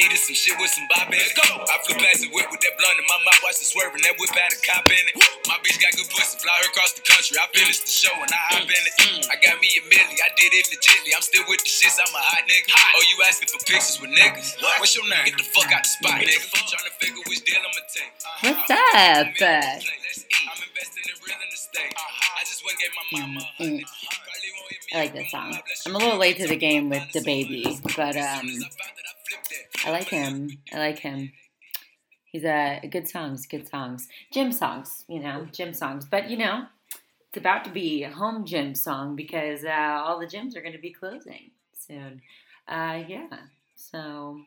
needed some shit with some bop in it. Go. I flew past the whip with that blunt in my mouth, watched it swerving. That whip had a cop in it. My bitch got good pussy, fly her across the country. I finished the show and I hop in it. Mm. I got me a milli, I did it legitly. I'm still with the shits, I'm a hot nigga. Oh, you asking for pictures with niggas? What's your name? Get the fuck out the spot, nigga. Trying to figure which deal I'ma take. Uh-huh. What's up? Let's. I'm investing in real estate. Uh-huh. I just went and gave my mama a mm, hundred. Mm. Carly won't hit me I like this song. I'm a little late to the game with the baby, but um, I like him. I like him. He's a good songs, good songs, gym songs. You know, gym songs. But you know, it's about to be a home gym song because uh, all the gyms are going to be closing soon. Uh, yeah. So,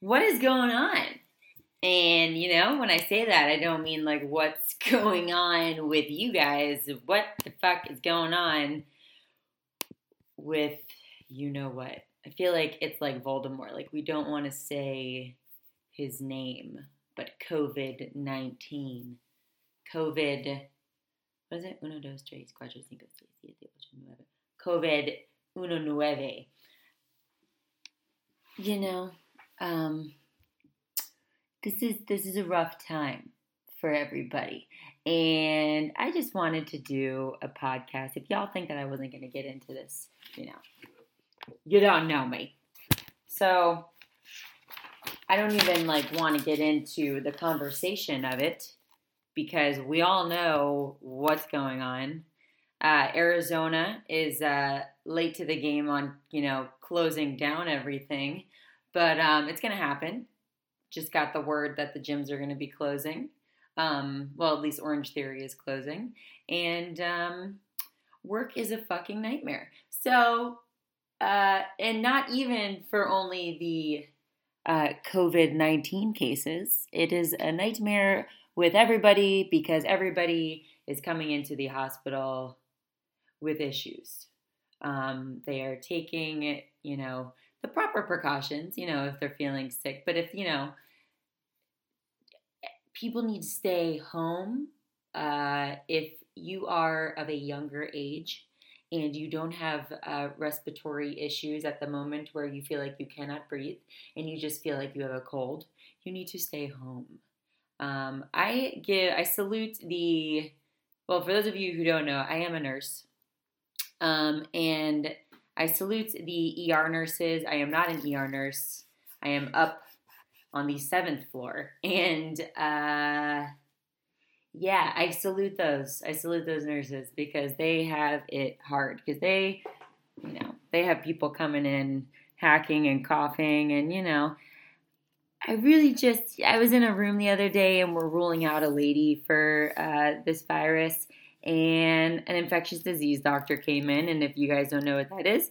what is going on? And you know, when I say that, I don't mean like what's going on with you guys. What the fuck is going on with you know what? I feel like it's like Voldemort. Like we don't want to say his name, but COVID nineteen, COVID. What is it? Uno, dos, tres, cuatro, cinco, seis, siete, ocho, nueve. COVID uno nueve. You know, um, this is this is a rough time for everybody. And I just wanted to do a podcast. If y'all think that I wasn't going to get into this, you know, you don't know me. So I don't even like want to get into the conversation of it because we all know what's going on. Uh, Arizona is uh, late to the game on you know closing down everything, but um, it's going to happen. Just got the word that the gyms are going to be closing. Um, well, at least Orange Theory is closing, and um, work is a fucking nightmare. So, uh, and not even for only the uh, COVID 19 cases, it is a nightmare with everybody because everybody is coming into the hospital with issues. Um, they are taking, you know, the proper precautions, you know, if they're feeling sick. But if, you know, people need to stay home uh, if you are of a younger age and you don't have uh, respiratory issues at the moment where you feel like you cannot breathe and you just feel like you have a cold, you need to stay home. Um, I give, I salute the, well, for those of you who don't know, I am a nurse. Um, and I salute the ER nurses. I am not an ER nurse. I am up on the seventh floor. And uh, yeah, I salute those. I salute those nurses because they have it hard because they, you know, they have people coming in hacking and coughing and, you know, I really just, I was in a room the other day and we're ruling out a lady for uh, this virus, and an infectious disease doctor came in. And if you guys don't know what that is,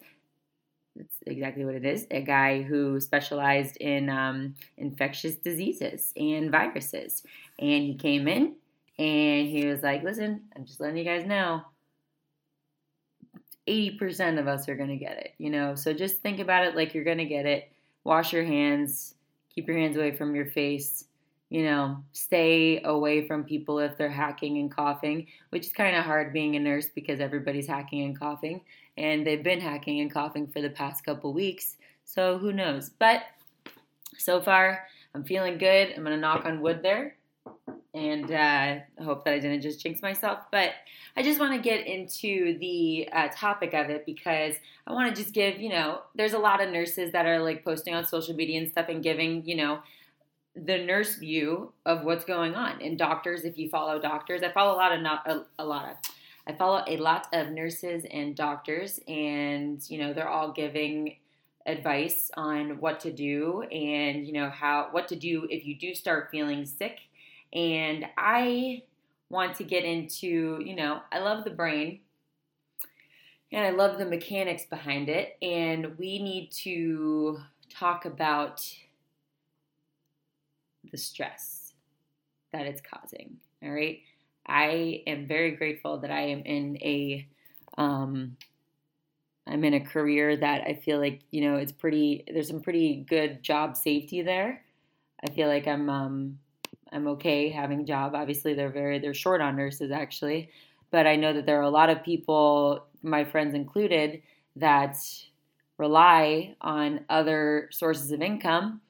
that's exactly what it is a guy who specialized in um, infectious diseases and viruses. And he came in and he was like, Listen, I'm just letting you guys know 80% of us are going to get it, you know? So just think about it like you're going to get it. Wash your hands, keep your hands away from your face. You know, stay away from people if they're hacking and coughing, which is kind of hard being a nurse because everybody's hacking and coughing and they've been hacking and coughing for the past couple weeks. So who knows? But so far, I'm feeling good. I'm gonna knock on wood there, and uh, hope that I didn't just jinx myself. But I just want to get into the uh, topic of it because I want to just give you know, there's a lot of nurses that are like posting on social media and stuff and giving you know the nurse view of what's going on and doctors if you follow doctors i follow a lot of not a, a lot of I follow a lot of nurses and doctors, and you know they're all giving advice on what to do and you know how what to do if you do start feeling sick. And I want to get into you know I love the brain and I love the mechanics behind it, and we need to talk about the stress that it's causing. All right. I am very grateful that I am in a um, I'm in a career that I feel like you know it's pretty. There's some pretty good job safety there. I feel like I'm um, I'm okay having a job. Obviously, they're very they're short on nurses actually, but I know that there are a lot of people, my friends included, that rely on other sources of income.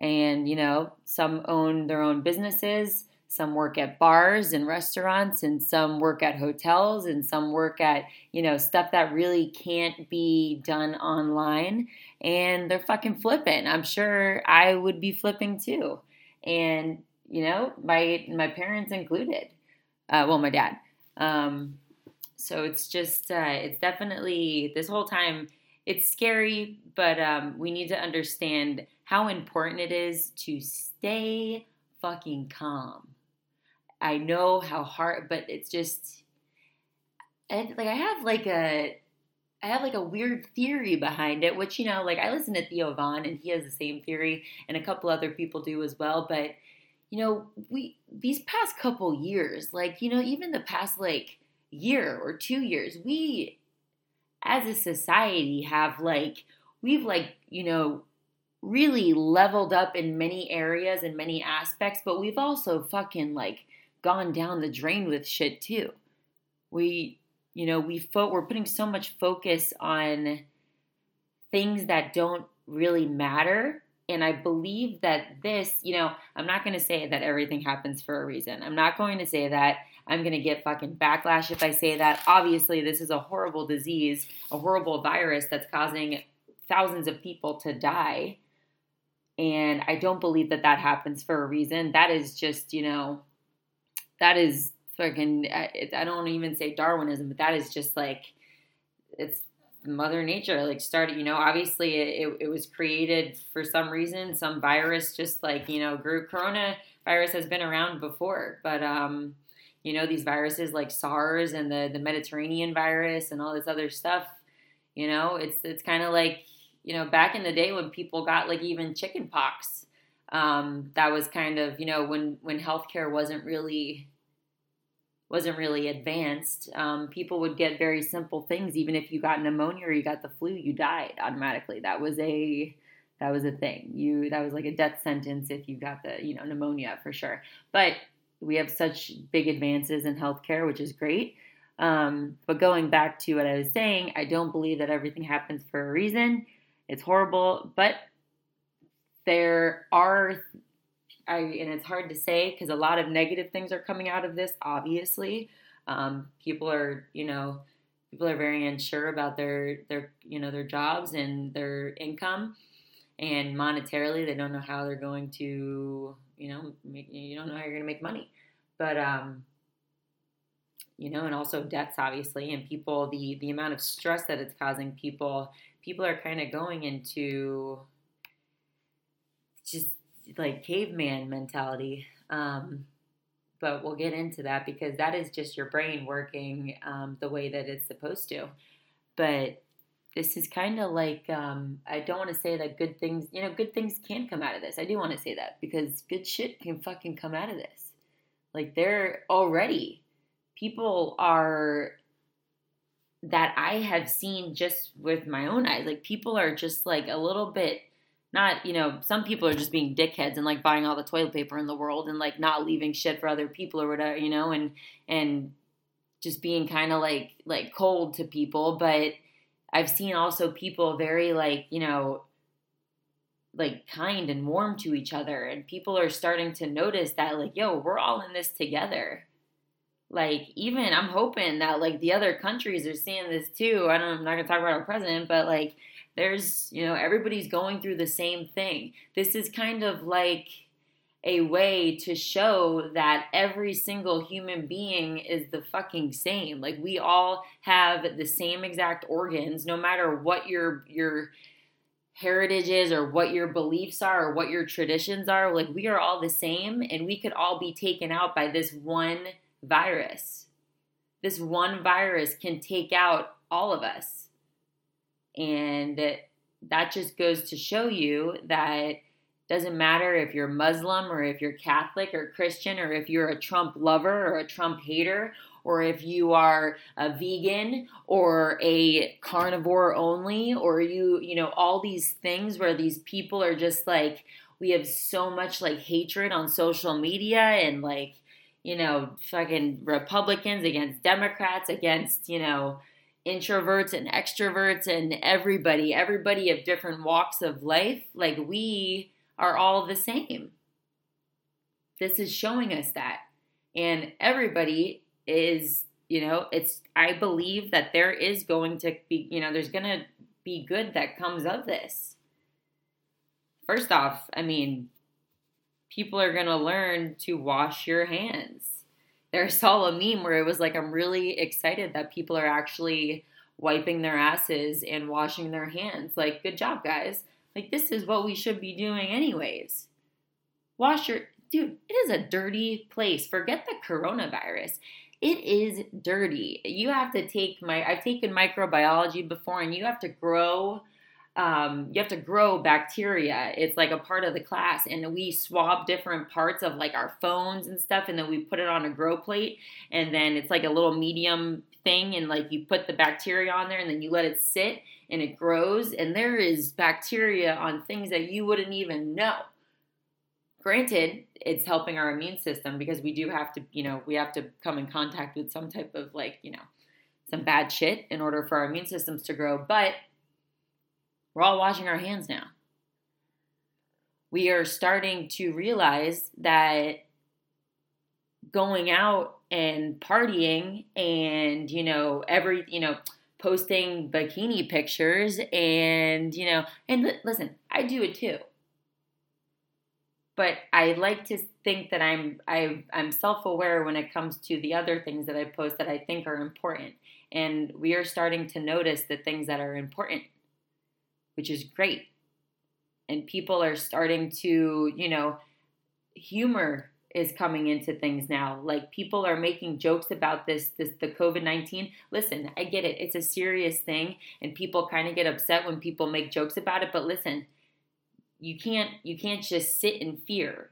And, you know, some own their own businesses, some work at bars and restaurants, and some work at hotels, and some work at, you know, stuff that really can't be done online. And they're fucking flipping. I'm sure I would be flipping too. And, you know, my my parents included. Uh, well, my dad. Um, so it's just, uh, it's definitely this whole time it's scary, but um, we need to understand how important it is to stay fucking calm. I know how hard, but it's just and like I have like a I have like a weird theory behind it, which you know, like I listen to Theo Von and he has the same theory, and a couple other people do as well. But you know, we these past couple years, like you know, even the past like year or two years, we as a society have like we've like you know really leveled up in many areas and many aspects but we've also fucking like gone down the drain with shit too. We you know we fo- we're putting so much focus on things that don't really matter and I believe that this, you know, I'm not going to say that everything happens for a reason. I'm not going to say that I'm going to get fucking backlash if I say that. Obviously, this is a horrible disease, a horrible virus that's causing thousands of people to die. And I don't believe that that happens for a reason. That is just, you know, that is fucking, I don't even say Darwinism, but that is just like, it's mother nature like started you know obviously it, it, was created for some reason some virus just like you know grew corona virus has been around before but um you know these viruses like SARS and the the Mediterranean virus and all this other stuff. You know, it's it's kind of like you know back in the day when people got like even chicken pox. Um, that was kind of you know when when healthcare wasn't really wasn't really advanced. Um, people would get very simple things. Even if you got pneumonia or you got the flu, you died automatically. That was a that was a thing. You that was like a death sentence if you got the you know pneumonia for sure. But we have such big advances in healthcare, which is great. Um, but going back to what I was saying, I don't believe that everything happens for a reason. It's horrible, but there are, I, and it's hard to say because a lot of negative things are coming out of this. Obviously, um, people are, you know, people are very unsure about their their you know their jobs and their income, and monetarily they don't know how they're going to you know, make, you don't know how you're going to make money. But, um, you know, and also debts, obviously, and people, the, the amount of stress that it's causing people, people are kind of going into just like caveman mentality. Um, but we'll get into that because that is just your brain working um, the way that it's supposed to. But this is kind of like um, I don't want to say that good things, you know, good things can come out of this. I do want to say that because good shit can fucking come out of this. Like they're already people are that I have seen just with my own eyes. Like people are just like a little bit not, you know, some people are just being dickheads and like buying all the toilet paper in the world and like not leaving shit for other people or whatever, you know, and and just being kind of like like cold to people, but I've seen also people very like, you know, like kind and warm to each other and people are starting to notice that like, yo, we're all in this together. Like even I'm hoping that like the other countries are seeing this too. I don't know, I'm not gonna talk about our president, but like there's you know, everybody's going through the same thing. This is kind of like a way to show that every single human being is the fucking same. Like we all have the same exact organs, no matter what your your heritage is or what your beliefs are or what your traditions are. Like we are all the same and we could all be taken out by this one virus. This one virus can take out all of us. And that just goes to show you that doesn't matter if you're Muslim or if you're Catholic or Christian or if you're a Trump lover or a Trump hater or if you are a vegan or a carnivore only or you, you know, all these things where these people are just like, we have so much like hatred on social media and like, you know, fucking Republicans against Democrats, against, you know, introverts and extroverts and everybody, everybody of different walks of life, like we are all the same. This is showing us that. And everybody is, you know, it's, I believe that there is going to be, you know, there's going to be good that comes of this. First off, I mean, people are going to learn to wash your hands there saw a meme where it was like, I'm really excited that people are actually wiping their asses and washing their hands. Like, good job, guys. Like, this is what we should be doing, anyways. Wash your. Dude, it is a dirty place. Forget the coronavirus. It is dirty. You have to take my. I've taken microbiology before, and you have to grow um, you have to grow bacteria. It's like a part of the class, and we swab different parts of like our phones and stuff, and then we put it on a grow plate, and then it's like a little medium thing, and like you put the bacteria on there, and then you let it sit, and it grows, and there is bacteria on things that you wouldn't even know. Granted, it's helping our immune system because we do have to, you know, we have to come in contact with some type of like, you know, some bad shit in order for our immune systems to grow, but we're all washing our hands now. We are starting to realize that going out and partying and, you know, every, you know, posting bikini pictures and, you know, and li- listen, I do it too. But I like to think that I'm I I'm self-aware when it comes to the other things that I post that I think are important. And we are starting to notice the things that are important which is great. And people are starting to, you know, humor is coming into things now. Like people are making jokes about this this the COVID-19. Listen, I get it. It's a serious thing and people kind of get upset when people make jokes about it, but listen, you can't you can't just sit in fear.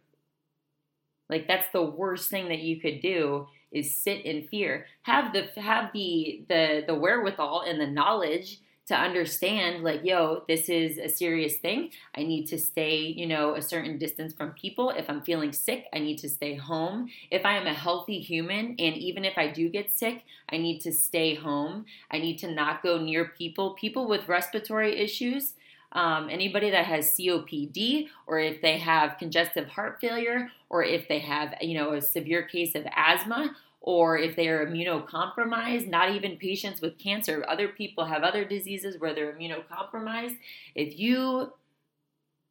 Like that's the worst thing that you could do is sit in fear. Have the have the the the wherewithal and the knowledge to understand like yo this is a serious thing. I need to stay you know a certain distance from people. If i'm feeling sick i need to stay home. If i am a healthy human and even if i do get sick i need to stay home. I need to not go near people. People with respiratory issues um, anybody that has COPD or if they have congestive heart failure or if they have you know a severe case of asthma or if they are immunocompromised, not even patients with cancer, other people have other diseases where they're immunocompromised. If you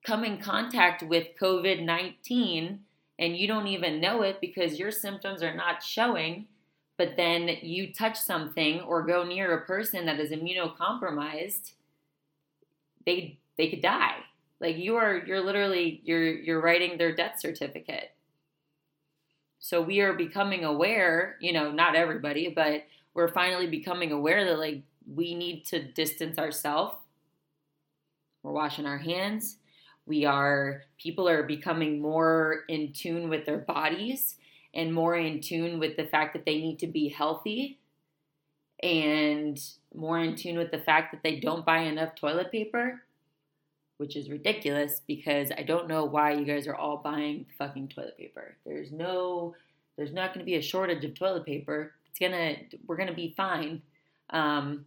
come in contact with COVID 19 and you don't even know it because your symptoms are not showing, but then you touch something or go near a person that is immunocompromised, they they could die. Like you are you're literally you're you're writing their death certificate. So we are becoming aware, you know, not everybody, but we're finally becoming aware that like we need to distance ourselves. We're washing our hands. We are, people are becoming more in tune with their bodies and more in tune with the fact that they need to be healthy and more in tune with the fact that they don't buy enough toilet paper, which is ridiculous because I don't know why you guys are all buying fucking toilet paper. There's no there's not going to be a shortage of toilet paper. It's gonna we're gonna be fine. Um,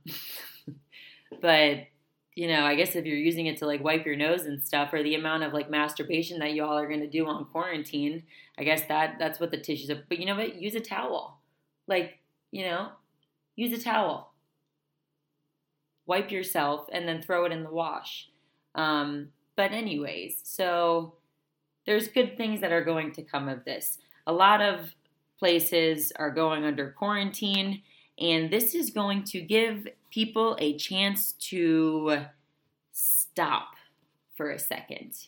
but you know, I guess if you're using it to like wipe your nose and stuff, or the amount of like masturbation that y'all are gonna do on quarantine, I guess that that's what the tissues are. But you know what? Use a towel. Like you know, use a towel. Wipe yourself and then throw it in the wash. Um, but anyways, so there's good things that are going to come of this. A lot of places are going under quarantine, and this is going to give people a chance to stop for a second.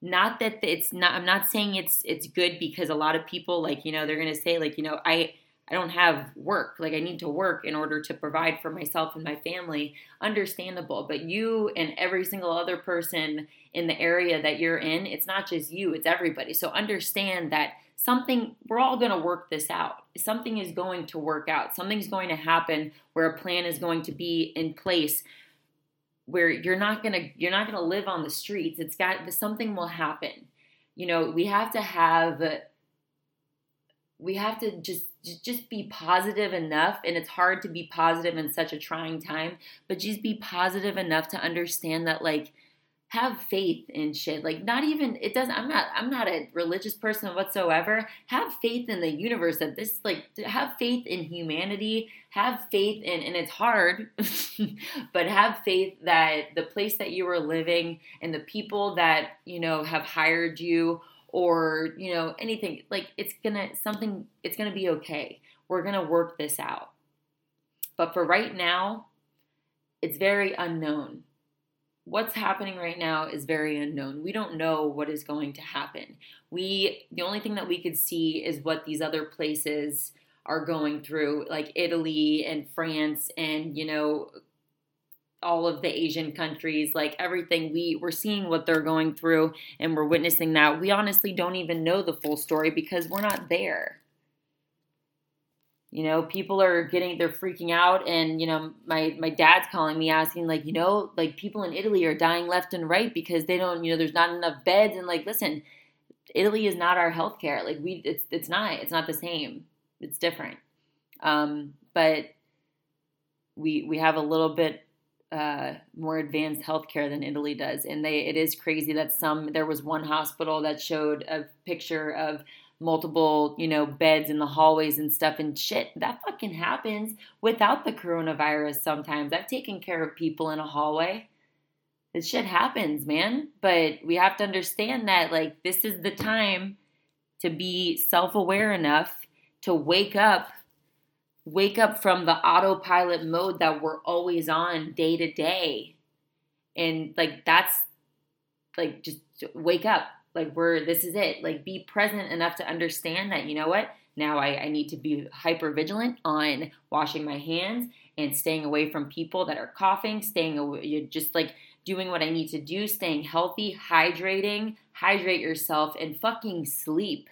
Not that it's not I'm not saying it's it's good because a lot of people like, you know, they're going to say like, you know, I I don't have work. Like I need to work in order to provide for myself and my family. Understandable. But you and every single other person in the area that you're in, it's not just you, it's everybody. So understand that something we're all going to work this out something is going to work out something's going to happen where a plan is going to be in place where you're not going to you're not going to live on the streets it's got something will happen you know we have to have we have to just just be positive enough and it's hard to be positive in such a trying time but just be positive enough to understand that like have faith in shit. Like not even it doesn't i'm not i'm not a religious person whatsoever. Have faith in the universe that this like have faith in humanity have faith in and it's hard but have faith that the place that you are living and the people that you know have hired you or you know anything like it's gonna something it's gonna be okay. We're gonna work this out. But for right now it's very unknown. What's happening right now is very unknown. We don't know what is going to happen. We the only thing that we could see is what these other places are going through like italy and france and you know all of the Asian countries, like everything we we're seeing what they're going through and we're witnessing that. We honestly don't even know the full story because we're not there. You know, people are getting they're freaking out and you know, my my dad's calling me asking like, you know, like people in Italy are dying left and right because they don't, you know, there's not enough beds and like listen, Italy is not our healthcare. Like we it's it's not it's not the same. It's different. Um but we we have a little bit uh, more advanced healthcare than Italy does, and they it is crazy that some there was one hospital that showed a picture of multiple you know beds in the hallways and stuff. And shit that fucking happens without the coronavirus sometimes. I've taken care of people in a hallway. This shit happens man. But we have to understand that like this is the time to be self-aware enough to wake up wake up from the autopilot mode that we're always on day to day. And like that's like just wake up. Like we're this is it. Like be present enough to understand that you know what? Now I, I need to be hyper vigilant on washing my hands and staying away from people that are coughing, staying away you're just like doing what I need to do, staying healthy, hydrating, hydrate yourself, and fucking sleep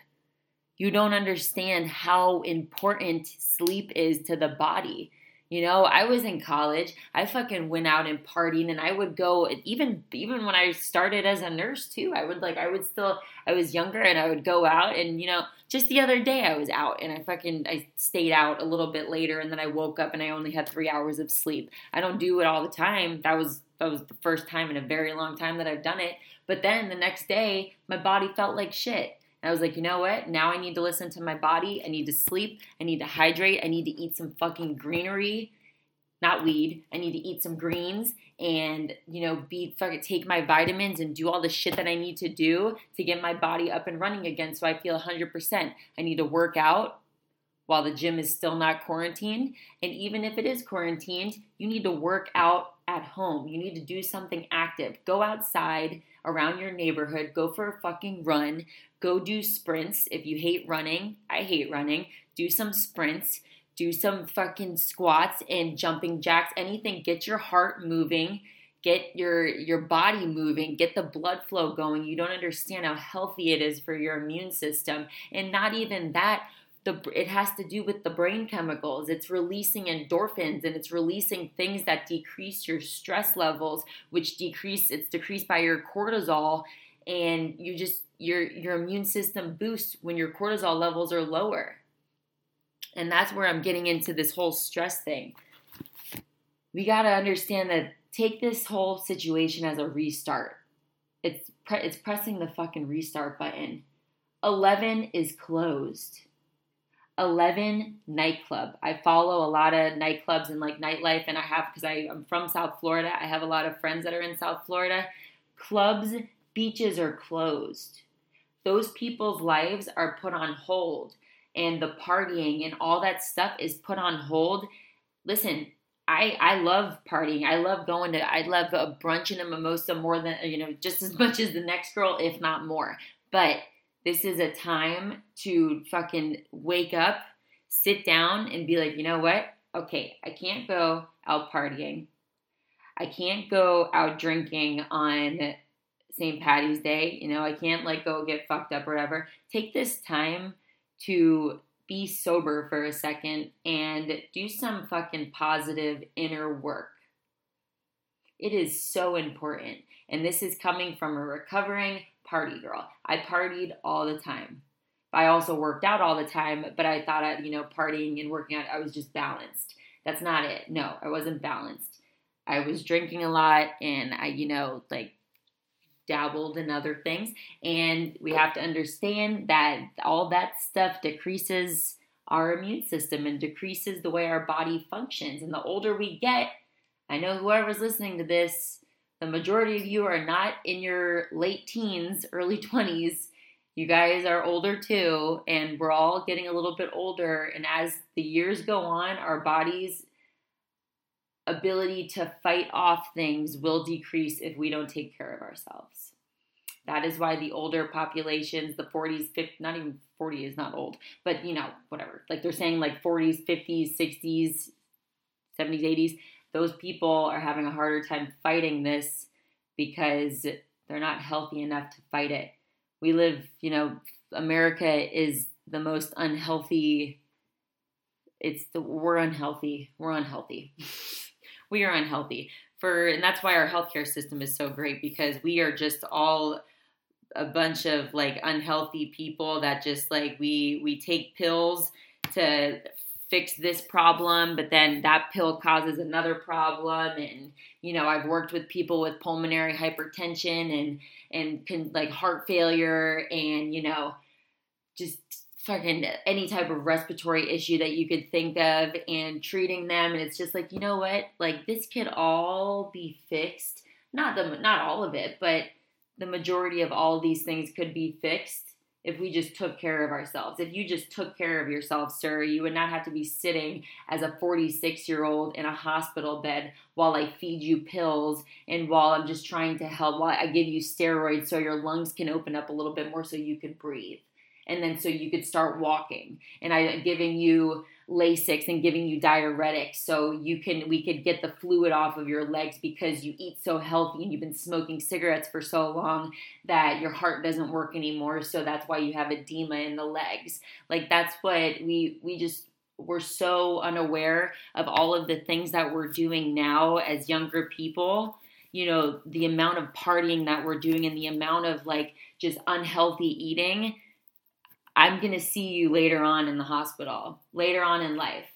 you don't understand how important sleep is to the body. You know, I was in college. I fucking went out and partied and I would go even even when I started as a nurse too. I would like I would still I was younger and I would go out and you know, just the other day I was out and I fucking I stayed out a little bit later and then I woke up and I only had 3 hours of sleep. I don't do it all the time. That was that was the first time in a very long time that I've done it. But then the next day, my body felt like shit. I was like, you know what? Now I need to listen to my body. I need to sleep. I need to hydrate. I need to eat some fucking greenery, not weed. I need to eat some greens and, you know, be fucking take my vitamins and do all the shit that I need to do to get my body up and running again so I feel 100%. I need to work out while the gym is still not quarantined. And even if it is quarantined, you need to work out at home. You need to do something active. Go outside around your neighborhood, go for a fucking run, go do sprints. If you hate running, I hate running, do some sprints, do some fucking squats and jumping jacks, anything. Get your heart moving, get your your body moving, get the blood flow going. You don't understand how healthy it is for your immune system. And not even that, the, it has to do with the brain chemicals. It's releasing endorphins and it's releasing things that decrease your stress levels, which decrease it's decreased by your cortisol, and you just your your immune system boosts when your cortisol levels are lower. And that's where I'm getting into this whole stress thing. We got to understand that take this whole situation as a restart. It's pre- it's pressing the fucking restart button. 11 is closed 11 nightclub. I follow a lot of nightclubs and like nightlife, and I have because I'm from South Florida. I have a lot of friends that are in South Florida. Clubs, beaches are closed. Those people's lives are put on hold, and the partying and all that stuff is put on hold. Listen, I I love partying. I love going to. I love a brunch and a mimosa more than you know, just as much as the next girl, if not more. But this is a time to fucking wake up, sit down, and be like, you know what? Okay, I can't go out partying. I can't go out drinking on St. Patty's Day. You know, I can't like go get fucked up or whatever. Take this time to be sober for a second and do some fucking positive inner work. It is so important. And this is coming from a recovering party girl. I partied all the time. I also worked out all the time, but I thought, I, you know, partying and working out, I was just balanced. That's not it. No, I wasn't balanced. I was drinking a lot and I, you know, like dabbled in other things. And we have to understand that all that stuff decreases our immune system and decreases the way our body functions. And the older we get, I know whoever's listening to this, the majority of you are not in your late teens, early 20s. You guys are older too, and we're all getting a little bit older. And as the years go on, our body's ability to fight off things will decrease if we don't take care of ourselves. That is why the older populations, the 40s, 50, not even 40 is not old, but you know, whatever. Like they're saying like 40s, 50s, 60s, 70s, 80s, those people are having a harder time fighting this because they're not healthy enough to fight it. We live, you know, America is the most unhealthy it's the we're unhealthy. We're unhealthy. we are unhealthy. For and that's why our healthcare system is so great because we are just all a bunch of like unhealthy people that just like we we take pills to fix this problem but then that pill causes another problem. And you know I've worked with people with pulmonary hypertension and and can like heart failure and you know just fucking any type of respiratory issue that you could think of and treating them. And it's just like you know what? Like this could all be fixed. Not the not all of it but the majority of all of these things could be fixed if we just took care of ourselves. If you just took care of yourself, sir, you would not have to be sitting as a 46 year old in a hospital bed while I feed you pills and while I'm just trying to help, while I give you steroids so your lungs can open up a little bit more so you can breathe. And then so you could start walking. And I'm giving you Lasix and giving you diuretics so you can we could get the fluid off of your legs because you eat so healthy and you've been smoking cigarettes for so long that your heart doesn't work anymore. So that's why you have edema in the legs. Like that's what we we just we're so unaware of all of the things that we're doing now as younger people. You know the amount of partying that we're doing and the amount of like just unhealthy eating I'm going to see you later on in the hospital, later on in life.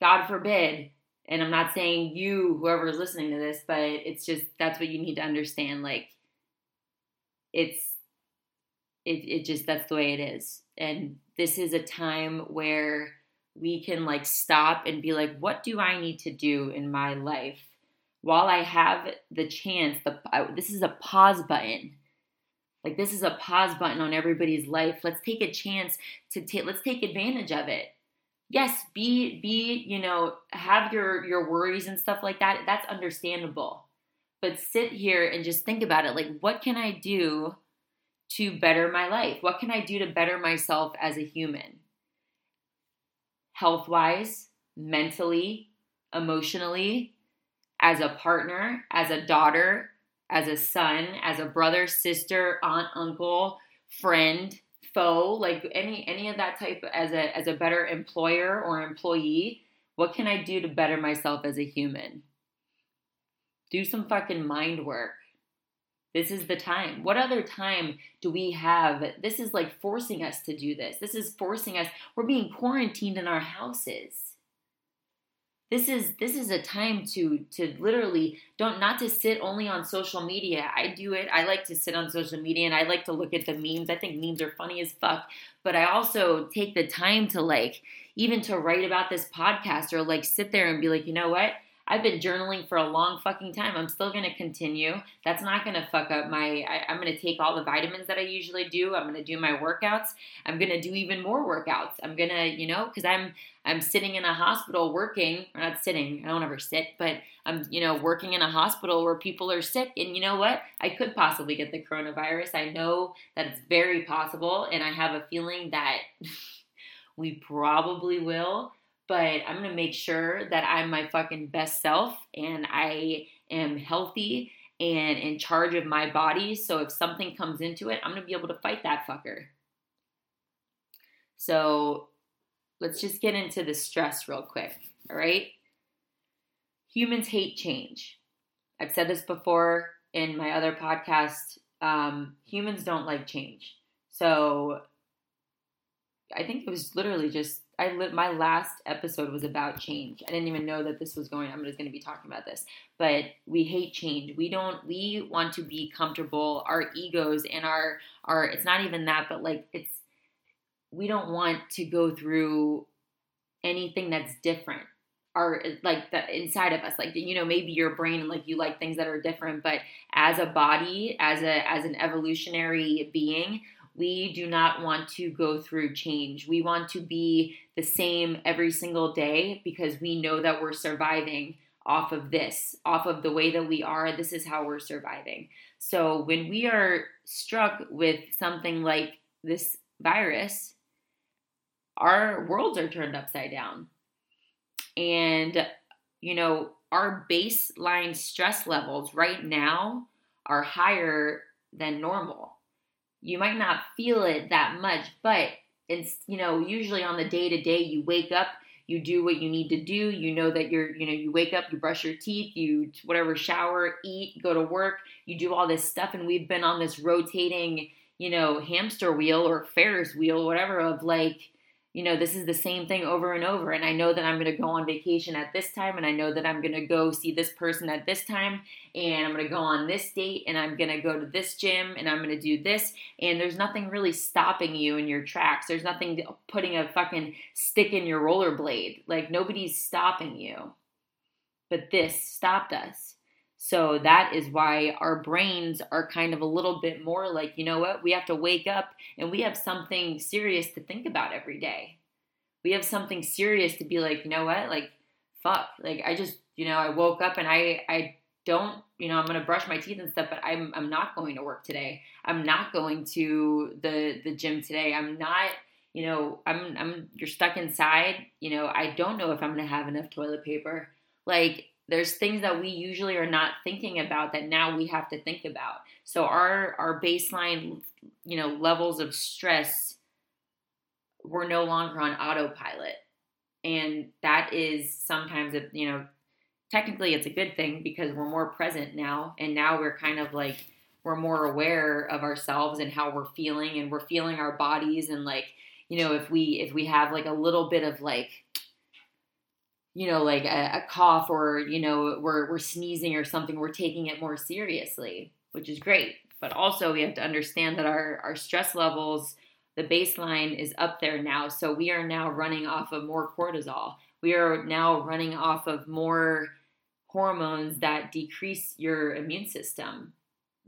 God forbid. And I'm not saying you, whoever is listening to this, but it's just that's what you need to understand. Like, it's, it, it just, that's the way it is. And this is a time where we can like stop and be like, what do I need to do in my life while I have the chance? The, this is a pause button like this is a pause button on everybody's life. Let's take a chance to take let's take advantage of it. Yes, be be, you know, have your your worries and stuff like that. That's understandable. But sit here and just think about it. Like what can I do to better my life? What can I do to better myself as a human? Health-wise, mentally, emotionally, as a partner, as a daughter, as a son, as a brother, sister, aunt, uncle, friend, foe, like any any of that type as a as a better employer or employee, what can I do to better myself as a human? Do some fucking mind work. This is the time. What other time do we have? This is like forcing us to do this. This is forcing us. We're being quarantined in our houses this is this is a time to to literally don't not to sit only on social media. I do it. I like to sit on social media and i like to look at the memes. I think memes are funny as fuck. But i also take the time to like even to write about this podcast or like sit there and be like you know what I've been journaling for a long fucking time. I'm still to continue. That's not to fuck up my. I, am to take all the vitamins that I usually do. I'm to do my workouts. I'm to do even more workouts. I'm to, you know, because I'm I'm sitting in a hospital working. Or not sitting. I don't ever sit, but I'm, you know, working in a hospital where people are sick. And you know what? I could possibly get the coronavirus. I know that it's very possible, and I have a feeling that we probably will but I'm gonna make sure that I'm my fucking best self and I am healthy and in charge of my body. So if something comes into it, I'm gonna be able to fight that fucker. So let's just get into the stress real quick, all right? Humans hate change. I've said this before in my other podcast. Um, humans don't like change. So I think it was literally just I li- my last episode was about change. I didn't even know that this was going. I'm just going to be talking about this, but we hate change. We don't. We want to be comfortable. Our egos and our our. It's not even that, but like it's. We don't want to go through anything that's different. Our like the inside of us, like you know, maybe your brain and like you like things that are different, but as a body, as a as an evolutionary being, we do not want to go through change. We want to be the same every single day because we know that we're surviving off of this, off of the way that we are. This is how we're surviving. So when we are struck with something like this virus, our worlds are turned upside down. And, you know, our baseline stress levels right now are higher than normal you might not feel it that much, but it's, you know, usually on the day to day, you wake up, you do what you need to do. You know that you're, you know, you wake up, you brush your teeth, you whatever, shower, eat, go to work, you do all this stuff. And we've been on this rotating, you know, hamster wheel or Ferris wheel, whatever, of like, you know, this is the same thing over and over. And I know that I'm going to go on vacation at this time, and I know that I'm going to go see this person at this time, and I'm going to go on this date, and I'm going to go to this gym, and I'm going to do this. And there's nothing really stopping you in your tracks. There's nothing putting a fucking stick in your rollerblade. Like, nobody's stopping you. But this stopped us. So that is why our brains are kind of a little bit more like, you know what, we have to wake up and we have something serious to think about every day. We have something serious to be like, you know what, like, fuck, like I just, you know, I woke up and I, I don't, you know, I'm gonna brush my teeth and stuff, but I'm, I'm not going to work today. I'm not going to the, the gym today. I'm not, you know, I'm, I'm, you're stuck inside. You know, I don't know if I'm gonna have enough toilet paper. Like there's things that we usually are not thinking about that now we have to think about. So our our baseline you know levels of stress we're no longer on autopilot. And that is sometimes a, you know technically it's a good thing because we're more present now. And now we're kind of like we're more aware of ourselves and how we're feeling. And we're feeling our bodies and like you know if we if we have like a little bit of like you know, like a, a, cough or, you know, we're, we're sneezing or something, we're taking it more seriously, which is great. But also, we have to understand that our, our stress levels, the baseline is up there now. So we are now running off of more cortisol. We are now running off of more hormones that decrease your immune system,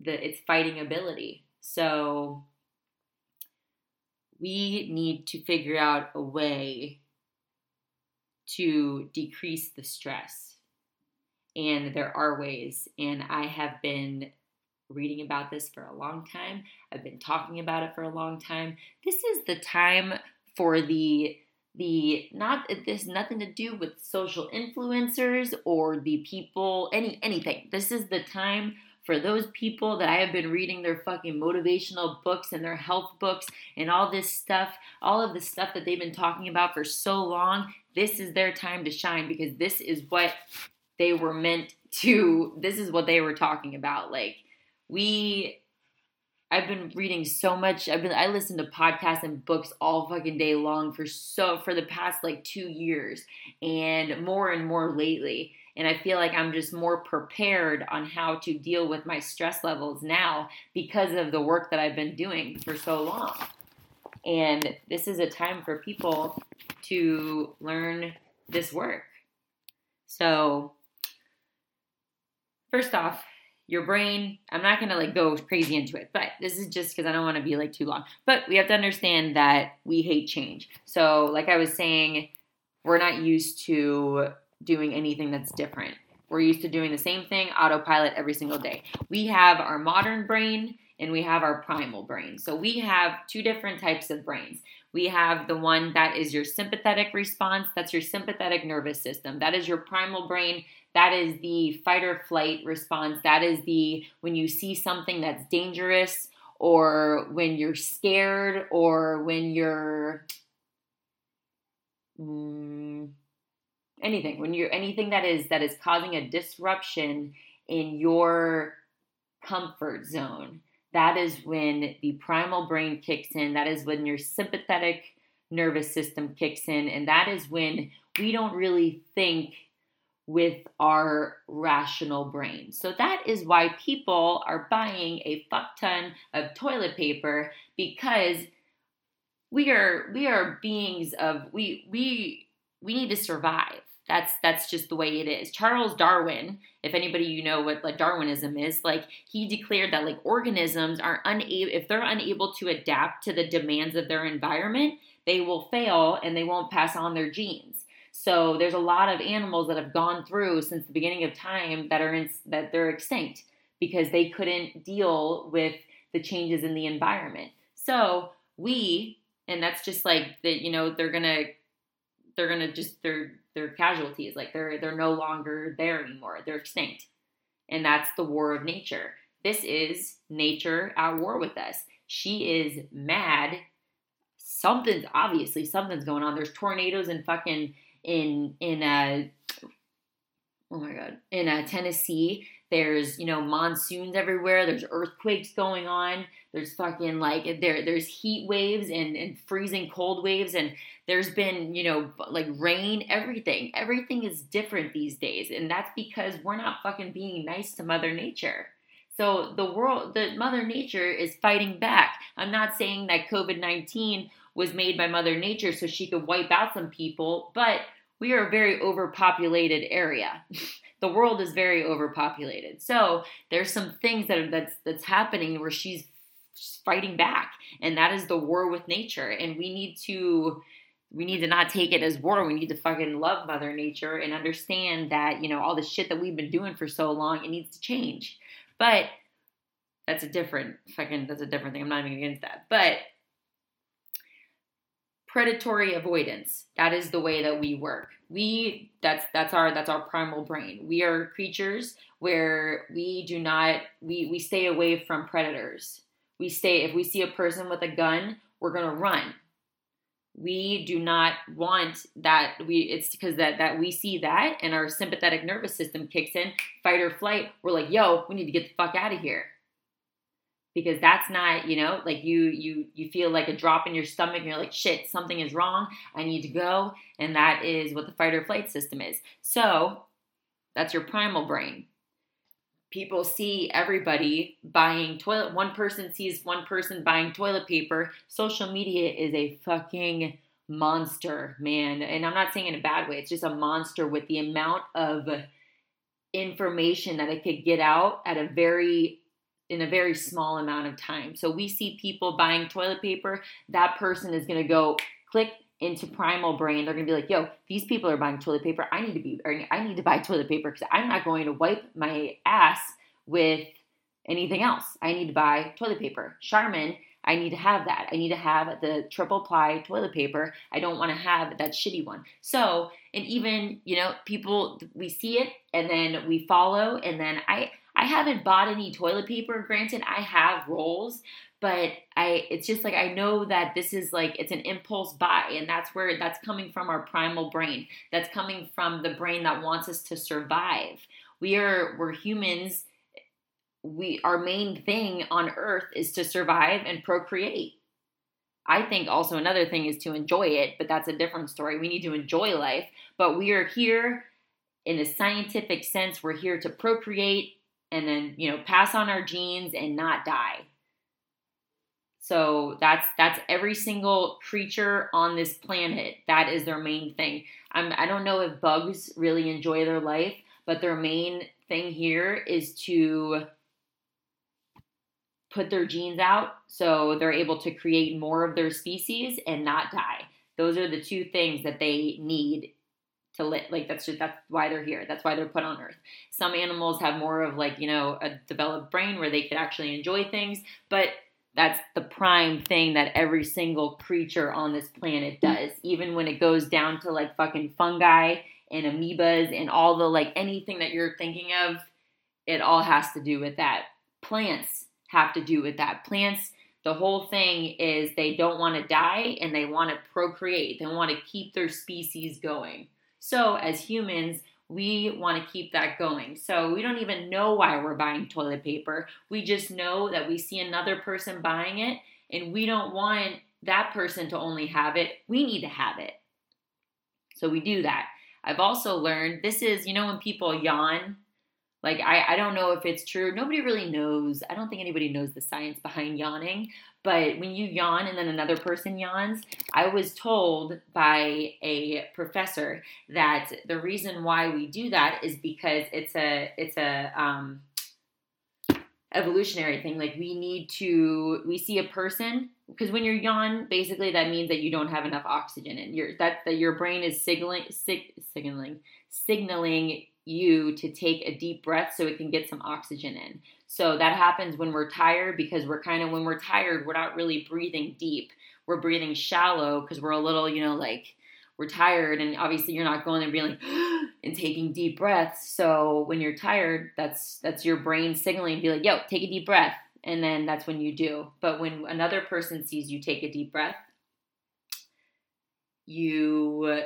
the, its fighting ability. So we need to figure out a way to decrease the stress. And there are ways, and I have been reading about this for a long time. I've been talking about it for a long time. This is the time for the the not this nothing to do with social influencers or the people any anything. This is the time for those people that I have been reading their fucking motivational books and their health books and all this stuff, all of the stuff that they've been talking about for so long, this is their time to shine because this is what they were meant to, this is what they were talking about. Like, we I've been reading so much. I've been I listen to podcasts and books all fucking day long for so for the past like 2 years and more and more lately. And I feel like I'm just more prepared on how to deal with my stress levels now because of the work that I've been doing for so long. And this is a time for people to learn this work. So, first off, your brain, I'm not going to like go crazy into it, but this is just because I don't want to be like too long. But we have to understand that we hate change. So, like I was saying, we're not used to doing anything that's different. We're used to doing the same thing, autopilot every single day. We have our modern brain and we have our primal brain. So we have two different types of brains. We have the one that is your sympathetic response, that's your sympathetic nervous system. That is your primal brain. That is the fight or flight response. That is the when you see something that's dangerous or when you're scared or when you're mm, anything when you're anything that is that is causing a disruption in your comfort zone that is when the primal brain kicks in that is when your sympathetic nervous system kicks in, and that is when we don't really think with our rational brain. So that is why people are buying a fuck ton of toilet paper because we are we are beings of we we we need to survive. That's that's just the way it is. Charles Darwin, if anybody you know what like Darwinism is, like he declared that like organisms are unable if they're unable to adapt to the demands of their environment, they will fail and they won't pass on their genes. So there's a lot of animals that have gone through since the beginning of time that are in, that they're extinct because they couldn't deal with the changes in the environment. So we and that's just like that you know they're gonna they're gonna just they're they're casualties like they're they're no longer there anymore. They're extinct. And that's the war of nature. This is nature at war with us. She is mad. Something's obviously something's going on. There's tornadoes in fucking in in uh oh my god in uh, tennessee there's, you know, monsoons everywhere. There's earthquakes going on. There's fucking like there there's heat waves and, and freezing cold waves and there's been, you know, like rain, everything. Everything is different these days. And that's because we're not fucking being nice to Mother Nature. So the world, the Mother Nature is fighting back. I'm not saying that COVID 19 was made by Mother Nature so she could wipe out some people, but we are a very overpopulated area. the world is very overpopulated. So there's some things that that's that's happening where she's fighting back, and that is the war with nature. And we need to we need to not take it as war. We need to fucking love Mother Nature and understand that you know all the shit that we've been doing for so long it needs to change. But that's a different fucking that's a different thing. I'm not even against that. But predatory avoidance that is the way that we work we that's that's our that's our primal brain. We are creatures where we do not we we stay away from predators. We stay if we see a person with a gun we're going to run. We do not want that we it's because that that we see that and our sympathetic nervous system kicks in fight or flight. We're like yo we need to get the fuck out of here because that's not you know like you you you feel like a drop in your stomach and you're like shit something is wrong. I need to go. And that is what the fight or flight system is. So that's your primal brain. People see everybody buying toilet one person sees one person buying toilet paper. Social media is a fucking monster man. And i'm not saying in a bad way. It's just a monster with the amount of information that it could get out at a very in a very small amount of time. So we see people buying toilet paper, that person is going to go click into primal brain. They're going to be like, "Yo, these people are buying toilet paper. I need to be I need to buy toilet paper cuz I'm not going to wipe my ass with anything else. I need to buy toilet paper." Charmin I need to have that. I need to have the triple ply toilet paper. I don't want to have that shitty one. So, and even, you know, people, we see it and then we follow. And then I, I haven't bought any toilet paper. Granted, I have rolls, but I it's just like I know that this is like it's an impulse buy and that's where that's coming from our primal brain. That's coming from the brain that wants us to survive. We are we're humans. We our main thing on earth is to survive and procreate. I think also another thing is to enjoy it, but that's a different story. We need to enjoy life, but we are here in a scientific sense. We're here to procreate and then you know pass on our genes and not die. So that's that's every single creature on this planet. That is their main thing. I'm, i don't know if bugs really enjoy their life but their main thing here is to put their genes out so they're able to create more of their species and not die. Those are the two things that they need to live. Like that's just that's why they're here. That's why they're put on Earth. Some animals have more of like you know a developed brain where they could actually enjoy things, but that's the prime thing that every single creature on this planet does. Even when it goes down to like fucking fungi and amoebas and all the like anything that you're thinking of, it all has to do with that. Plants have to do with that. Plants the whole thing is they don't want to die and they want to procreate. They want to keep their species going. So, as humans, we want to keep that going. So, we don't even know why we're buying toilet paper. We just know that we see another person buying it and we don't want that person to only have it, we need to have it. So we do that. I've also learned this is, you know, when people yawn, like I, I don't know if it's true. Nobody really knows. I don't think anybody knows the science behind yawning. But when you yawn and then another person yawns, I was told by a professor that the reason why we do that is because it's a it's a um, evolutionary thing. Like we need to we see a person because when you're yawn, basically that means that you don't have enough oxygen in your that that your brain is signaling sig, signaling signaling you to take a deep breath so it can get some oxygen in. So that happens when we're tired because we're kind of when we're tired, we're not really breathing deep. We're breathing shallow because we're a little, you know, like we're tired and obviously you're not going and being like and taking deep breaths. So when you're tired, that's that's your brain signaling be like, "Yo, take a deep breath." And then that's when you do. But when another person sees you take a deep breath, you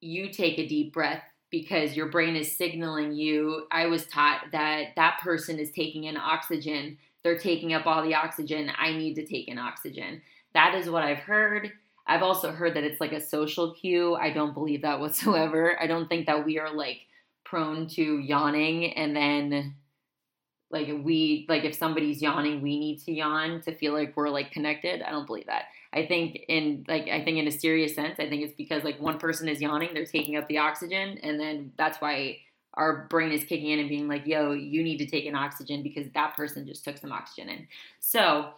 you take a deep breath because your brain is signaling you. I was taught that that person is taking in oxygen. They're taking up all the oxygen. I need to take in oxygen. That is what I've heard. I've also heard that it's like a social cue. I don't believe that whatsoever. I don't think that we are like prone to yawning and then like we like if somebody's yawning, we need to yawn to feel like we're like connected. I don't believe that. I think in like I think in a serious sense, I think it's because like one person is yawning, they're taking up the oxygen, and then that's why our brain is kicking in and being like, "Yo, you need to take in oxygen because that person just took some oxygen in." So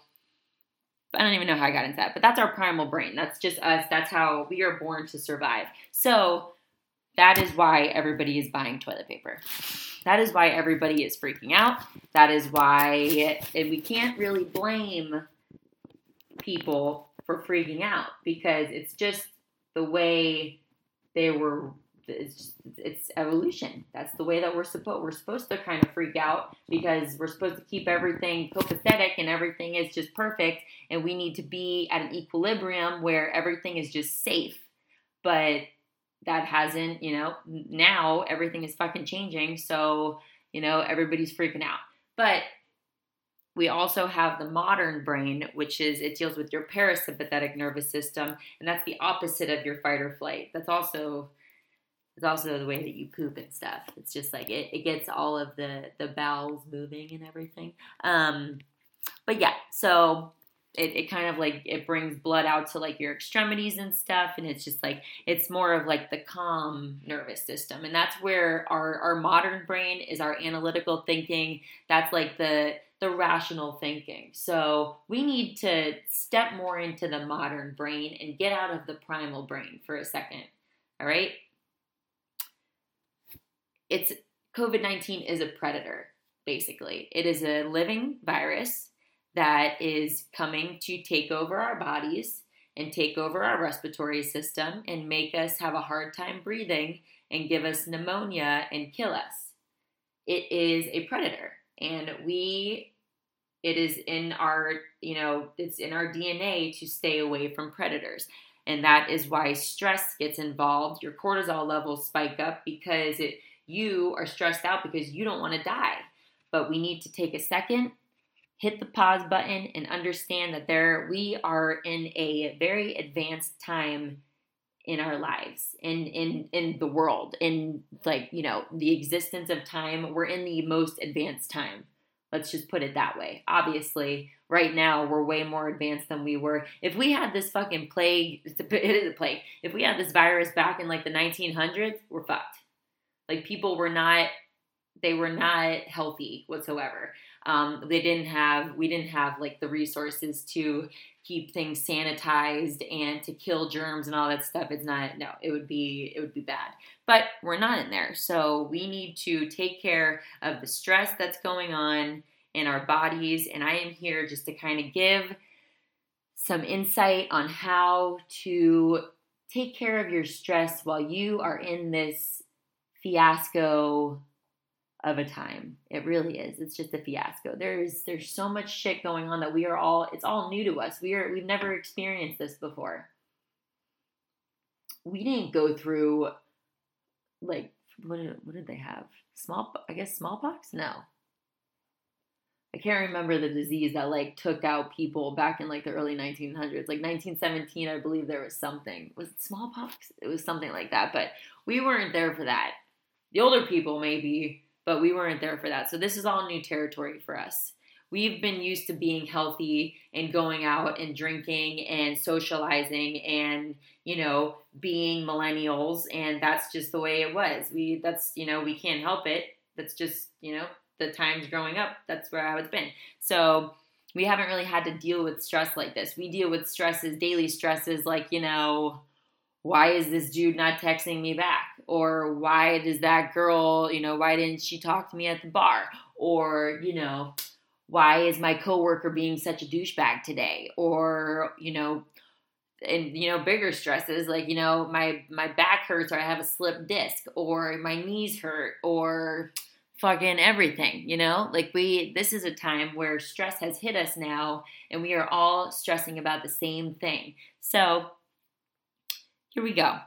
I don't even know how I got into that, but that's our primal brain. That's just us. That's how we are born to survive. So that is why everybody is buying toilet paper. That is why everybody is freaking out. That is why it, we can't really blame people for freaking out because it's just the way they were it's just, it's evolution. That's the way that we're supposed we're supposed to kind of freak out because we're supposed to keep everything copacetic and everything is just perfect and we need to be at an equilibrium where everything is just safe. But that hasn't, you know, now everything is fucking changing, so you know, everybody's freaking out. But we also have the modern brain, which is it deals with your parasympathetic nervous system, and that's the opposite of your fight or flight. That's also it's also the way that you poop and stuff. It's just like it, it gets all of the the bowels moving and everything. Um, but yeah, so it, it kind of like it brings blood out to like your extremities and stuff and it's just like it's more of like the calm nervous system and that's where our our modern brain is our analytical thinking that's like the the rational thinking. So we need to step more into the modern brain and get out of the primal brain for a second. All right? It's COVID 19 is a predator, basically. It is a living virus that is coming to take over our bodies and take over our respiratory system and make us have a hard time breathing and give us pneumonia and kill us. It is a predator. And we it is in our you know it's in our dna to stay away from predators and that is why stress gets involved your cortisol levels spike up because it you are stressed out because you don't want to die but we need to take a second hit the pause button and understand that there we are in a very advanced time in our lives in in in the world in like you know the existence of time we're in the most advanced time Let's just put it that way. Obviously, right now we're way more advanced than we were. If we had this fucking plague, it is a plague. If we had this virus back in like the 1900s, we're fucked. Like people were not, they were not healthy whatsoever. Um, they didn't have, we didn't have like the resources to keep things sanitized and to kill germs and all that stuff. It's not, no, it would be, it would be bad. But we're not in there. So we need to take care of the stress that's going on in our bodies. And I am here just to kind of give some insight on how to take care of your stress while you are in this fiasco of a time. It really is. It's just a fiasco. There's there's so much shit going on that we are all it's all new to us. We are we've never experienced this before. We didn't go through like what did, what did they have? Small I guess smallpox? No. I can't remember the disease that like took out people back in like the early 1900s. Like 1917, I believe there was something. Was it smallpox? It was something like that. But we weren't there for that. The older people maybe, but we weren't there for that. So this is all new territory for us. We've been used to being healthy and going out and drinking and socializing and, you know, being millennials and that's just the way it was. We that's, you know, we can't help it. That's just, you know, the times growing up, that's where I it's been. So we haven't really had to deal with stress like this. We deal with stresses, daily stresses, like, you know, why is this dude not texting me back? Or why does that girl, you know, why didn't she talk to me at the bar? Or, you know, why is my coworker being such a douchebag today? Or, you know, and you know bigger stresses like you know my my back hurts or i have a slip disc or my knees hurt or fucking everything, you know? Like we this is a time where stress has hit us now and we are all stressing about the same thing. So, here we go.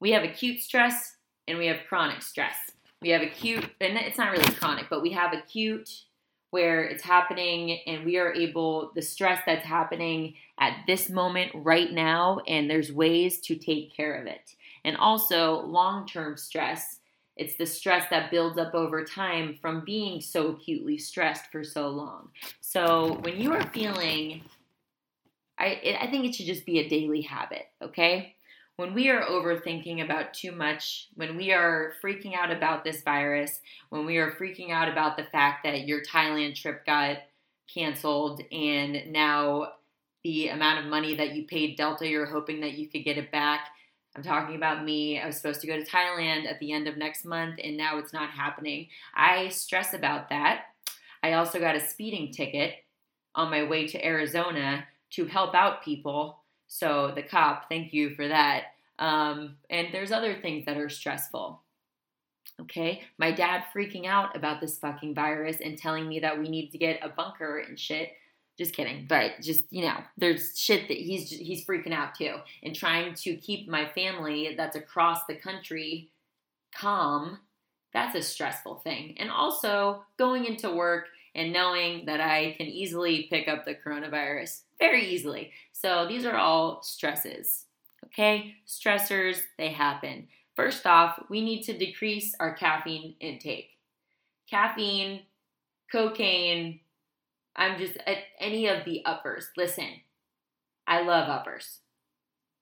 We have acute stress and we have chronic stress. We have acute and it's not really chronic, but we have acute where it's happening and we are able the stress that's happening at this moment right now and there's ways to take care of it. And also long-term stress it's the stress that builds up over time from being so acutely stressed for so long. So when you are feeling, I, I think it should just be a daily habit, okay? When we are overthinking about too much, when we are freaking out about this virus, when we are freaking out about the fact that your Thailand trip got canceled and now the amount of money that you paid Delta, you're hoping that you could get it back I'm talking about me. I was supposed to go to Thailand at the end of next month, and now it's not happening. I stress about that. I also got a speeding ticket on my way to Arizona to help out people. So, the cop, thank you for that. Um, and there's other things that are stressful. Okay, my dad freaking out about this fucking virus and telling me that we need to get a bunker and shit. Just kidding, but just you know, there's shit that he's he's freaking out too, and trying to keep my family that's across the country calm. That's a stressful thing, and also going into work and knowing that I can easily pick up the coronavirus very easily. So these are all stresses. Okay, stressors they happen. First off, we need to decrease our caffeine intake. Caffeine, cocaine, I'm just at any of the uppers. Listen, I love uppers.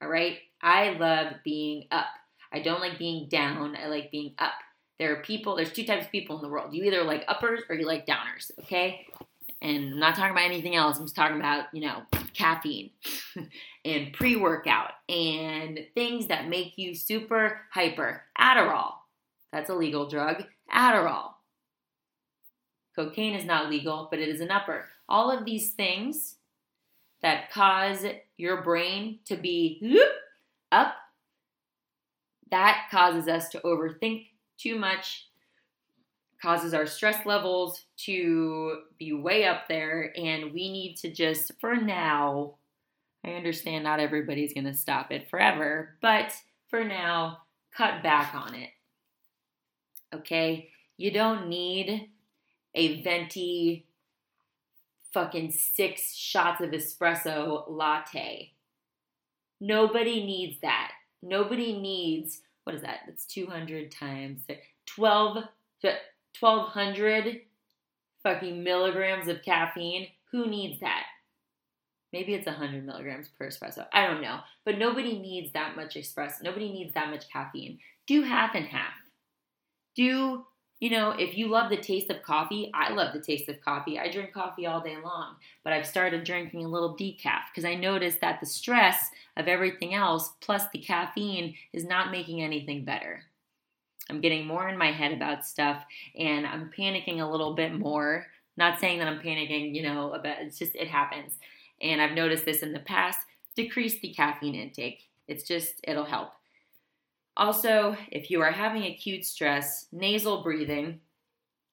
All right? I love being up. I don't like being down. I like being up. There are people, there's two types of people in the world. You either like uppers or you like downers, okay? And I'm not talking about anything else. I'm just talking about, you know, caffeine and pre workout and things that make you super hyper. Adderall, that's a legal drug. Adderall, Cocaine is not legal, but it is an upper. All of these things that cause your brain to be up, that causes us to overthink too much, causes our stress levels to be way up there, and we need to just, for now, I understand not everybody's going to stop it forever, but for now, cut back on it. Okay? You don't need a venti fucking six shots of espresso latte. Nobody needs that. Nobody needs, what is that? That's 200 times 12, 1200 fucking milligrams of caffeine. Who needs that? Maybe it's 100 milligrams per espresso. I don't know. But nobody needs that much espresso. Nobody needs that much caffeine. Do half and half. Do you know, if you love the taste of coffee, I love the taste of coffee. I drink coffee all day long, but I've started drinking a little decaf because I noticed that the stress of everything else plus the caffeine is not making anything better. I'm getting more in my head about stuff and I'm panicking a little bit more. Not saying that I'm panicking, you know, about it's just it happens. And I've noticed this in the past. Decrease the caffeine intake. It's just it'll help. Also, if you are having acute stress, nasal breathing,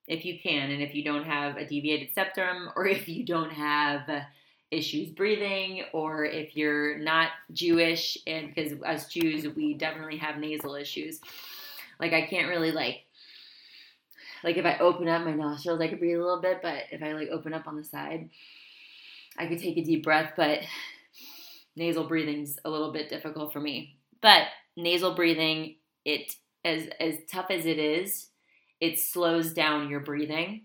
if you can, and if you don't have a deviated septum, or if you don't have issues breathing, or if you're not Jewish, and because as Jews, we definitely have nasal issues. Like, I can't really, like, like if I open up my nostrils, I could breathe a little bit, but if I like open up on the side, I could take a deep breath, but nasal breathing's a little bit difficult for me. But nasal breathing, it as as tough as it is, it slows down your breathing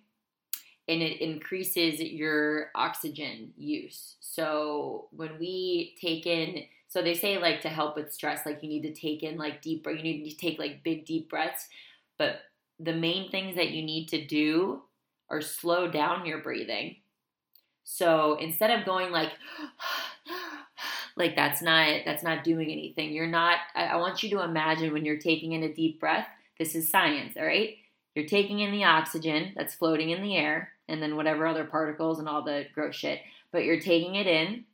and it increases your oxygen use. So when we take in so they say like to help with stress like you need to take in like deep you need to take like big deep breaths, but the main things that you need to do are slow down your breathing. So instead of going like like that's not that's not doing anything. You're not I, I want you to imagine when you're taking in a deep breath, this is science, all right? You're taking in the oxygen that's floating in the air and then whatever other particles and all the gross shit, but you're taking it in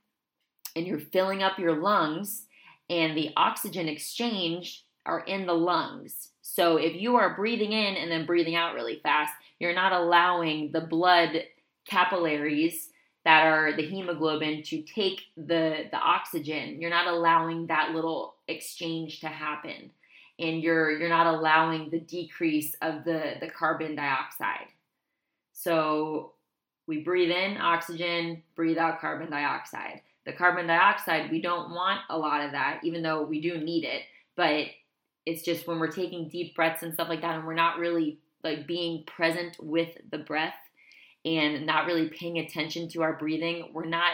and you're filling up your lungs and the oxygen exchange are in the lungs. So if you are breathing in and then breathing out really fast, you're not allowing the blood capillaries that are the hemoglobin to take the the oxygen. You're not allowing that little exchange to happen. And you're you're not allowing the decrease of the the carbon dioxide. So we breathe in oxygen, breathe out carbon dioxide. The carbon dioxide, we don't want a lot of that, even though we do need it. But it's just when we're taking deep breaths and stuff like that, and we're not really like being present with the breath and not really paying attention to our breathing, we're not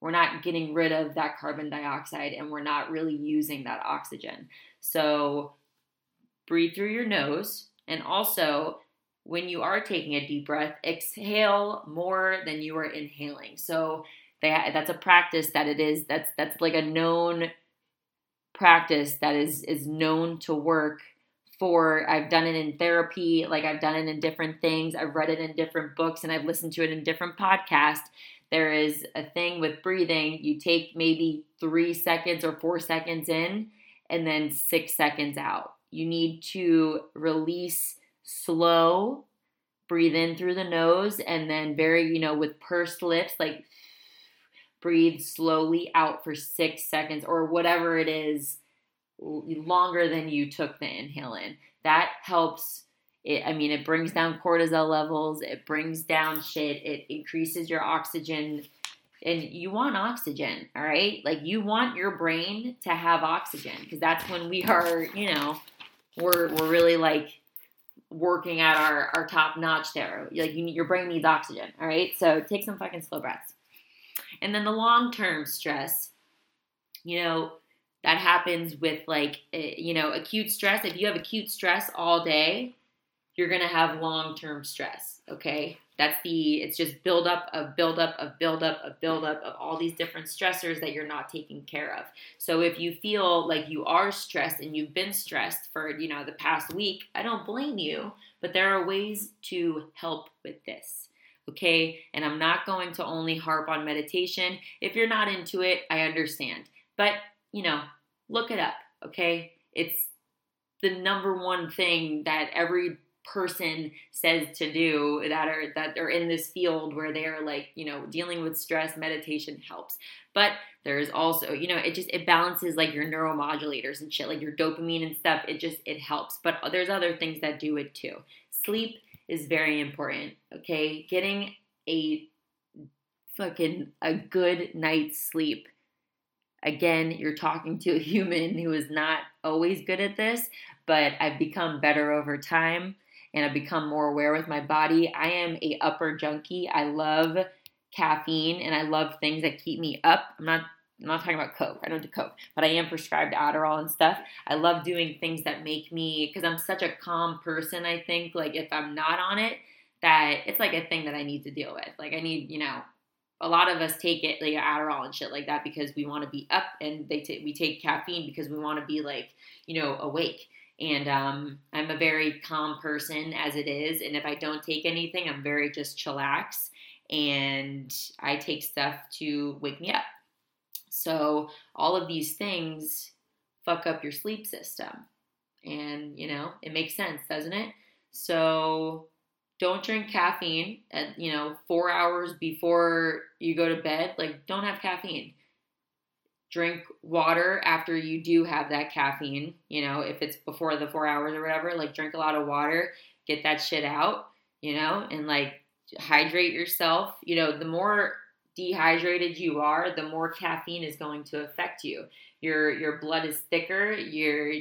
we're not getting rid of that carbon dioxide and we're not really using that oxygen. So breathe through your nose and also when you are taking a deep breath, exhale more than you are inhaling. So that that's a practice that it is that's that's like a known practice that is is known to work for I've done it in therapy, like I've done it in different things. I've read it in different books and I've listened to it in different podcasts. There is a thing with breathing. You take maybe 3 seconds or 4 seconds in and then 6 seconds out. You need to release slow, breathe in through the nose, and then very, you know, with pursed lips, like breathe slowly out for six seconds or whatever it is longer than you took the inhale in. That helps. It, I mean, it brings down cortisol levels, it brings down shit, it increases your oxygen. And you want oxygen, all right? Like, you want your brain to have oxygen because that's when we are, you know, we're, we're really like working at our, our top notch there. Like you, your brain needs oxygen. All right. So take some fucking slow breaths. And then the long term stress, you know, that happens with like, eh, you know, acute stress. If you have acute stress all day, you're going to have long term stress. Okay. That's the, it's just build up of build up of build up of build up of all these different stressors that you're not taking care of. So if you feel like you are stressed and you've been stressed for, you know, the past week, I don't blame you, but there are ways to help with this. Okay. And I'm not going to only harp on meditation. If you're not into it, I understand. But, you know, look it up. Okay. It's the number one thing that every person says to do that are that are in this field where they are like you know dealing with stress meditation helps but there's also you know it just it balances like your neuromodulators and shit like your dopamine and stuff it just it helps but there's other things that do it too sleep is very important okay getting a fucking a good night's sleep again you're talking to a human who is not always good at this but I've become better over time and I've become more aware with my body. I am a upper junkie. I love caffeine and I love things that keep me up. I'm not I'm not talking about Coke. I don't do Coke, but I am prescribed Adderall and stuff. I love doing things that make me because I'm such a calm person. I think like if I'm not on it, that it's like a thing that I need to deal with. Like I need, you know, a lot of us take it like Adderall and shit like that because we want to be up, and they t- we take caffeine because we want to be like, you know, awake. And um, I'm a very calm person as it is. And if I don't take anything, I'm very just chillax. And I take stuff to wake me up. So all of these things fuck up your sleep system. And, you know, it makes sense, doesn't it? So don't drink caffeine at, you know, four hours before you go to bed. Like, don't have caffeine drink water after you do have that caffeine, you know, if it's before the four hours or whatever, like drink a lot of water. get that shit out, you know, and like hydrate yourself. You know, the more dehydrated you are, the more caffeine is going to affect you. Your your blood is thicker, your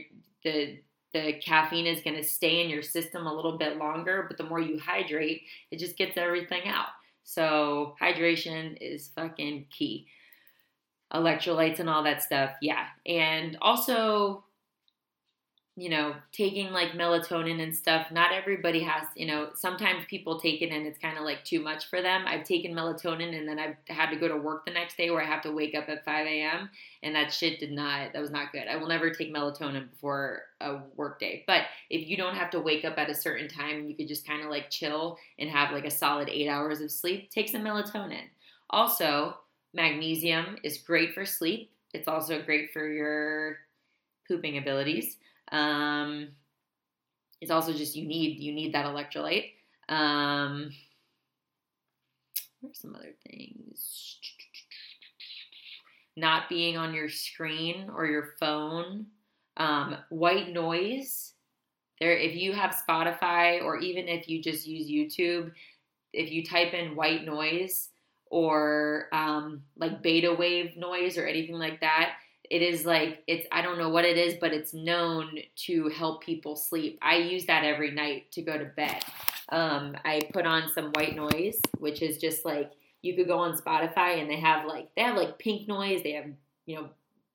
the the caffeine is going to stay in your system a little bit longer, but the more you hydrate, it just gets everything out. So, hydration is fucking key. Electrolytes and all that stuff, yeah. And also, you know, taking like melatonin and stuff, not everybody has, you know, sometimes people take it and it's kind of like too much for them. I've taken melatonin and then I've had to go to work the next day where I have to wake up at 5 a.m. and that shit did not, that was not good. I will never take melatonin before a work day. But if you don't have to wake up at a certain time and you could just kind of like chill and have like a solid eight hours of sleep, take some melatonin. Also, magnesium is great for sleep. It's also great for your pooping abilities. Um, it's also just you need you need that electrolyte. Um, what are some other things? Not being on your screen or your phone. Um, white noise. There, if you have Spotify or even if you just use YouTube, if you type in white noise or um, like beta wave noise or anything like that, it is like it's I don't know what it is, but it's known to help people sleep. I use that every night to go to bed. Um, I put on some white noise, which is just like you could go on Spotify and they have like they have like pink noise, they have you know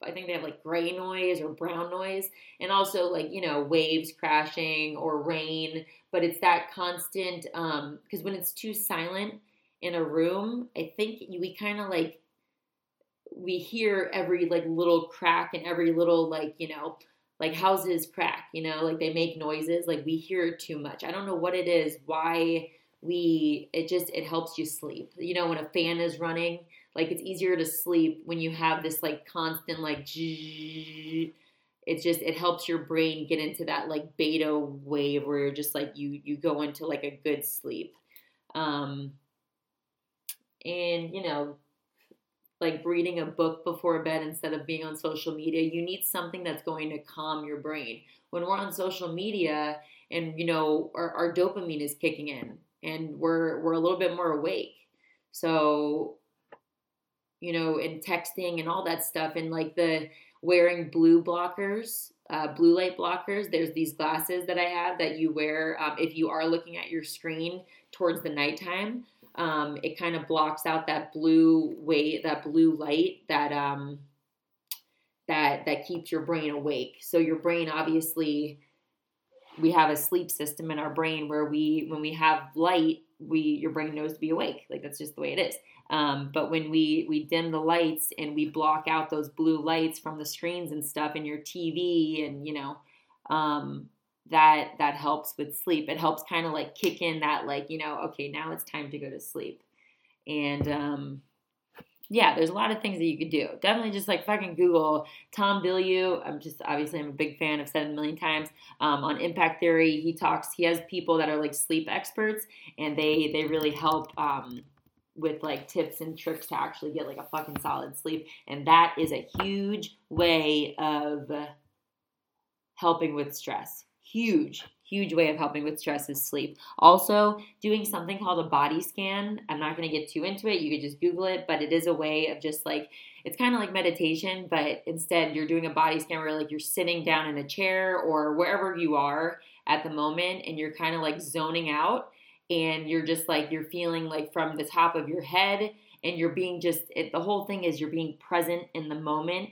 I think they have like gray noise or brown noise, and also like you know waves crashing or rain. But it's that constant because um, when it's too silent in a room, I think we kind of like we hear every like little crack and every little like you know like houses crack you know like they make noises like we hear too much. I don't know what it is why we it just it helps you sleep. You know when a fan is running like it's easier to sleep when you have this like constant like it's just it helps your brain get into that like beta wave where you're just like you you go into like a good sleep. Um and you know like reading a book before bed instead of being on social media. You need something that's going to calm your brain. When we're on social media and you know our, our dopamine is kicking in and we're we're a little bit more awake. So you know, and texting and all that stuff and like the wearing blue blockers, uh, blue light blockers. There's these glasses that I have that you wear um, if you are looking at your screen towards the nighttime um, it kind of blocks out that blue way, that blue light that um, that that keeps your brain awake. So your brain obviously we have a sleep system in our brain where we when we have light we your brain knows to be awake like that's just the way it is um, but when we we dim the lights and we block out those blue lights from the screens and stuff and your tv and you know um, that that helps with sleep. It helps kind of like kick in that like, you know, okay, now it's time to go to sleep. And um yeah, there's a lot of things that you could do. Definitely just like fucking Google Tom Bilyeu. I'm just obviously I'm a big fan. Said a million times. Um, on Impact Theory, he talks. He has people that are like sleep experts, and they they really help um, with like tips and tricks to actually get like a fucking solid sleep. And that is a huge way of helping with stress huge huge way of helping with stress is sleep. Also doing something called a body scan i'm not going to get too into it you could just google it but it is a way of just like it's kind of like meditation but instead you're doing a body scan where like you're sitting down in a chair or wherever you are at the moment and you're kind of like zoning out and you're just like you're feeling like from the top of your head and you're being just it, the whole thing is you're being present in the moment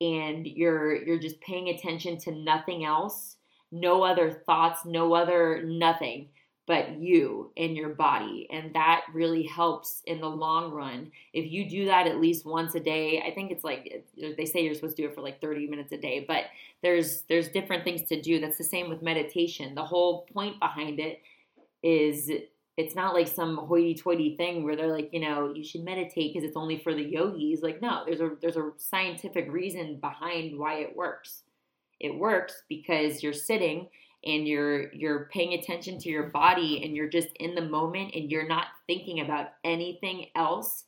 and you're you're just paying attention to nothing else no other thoughts, no other nothing but you and your body. And that really helps in the long run. If you do that at least once a day, I think it's like they say you're supposed to do it for like 30 minutes a day, but there's there's different things to do. That's the same with meditation. The whole point behind it is it's not like some hoity-toity thing where they're like, you know, you should meditate because it's only for the yogis. Like, no, there's a there's a scientific reason behind why it works. It works because you're sitting and you're you're paying attention to your body and you're just in the moment and you're not thinking about anything else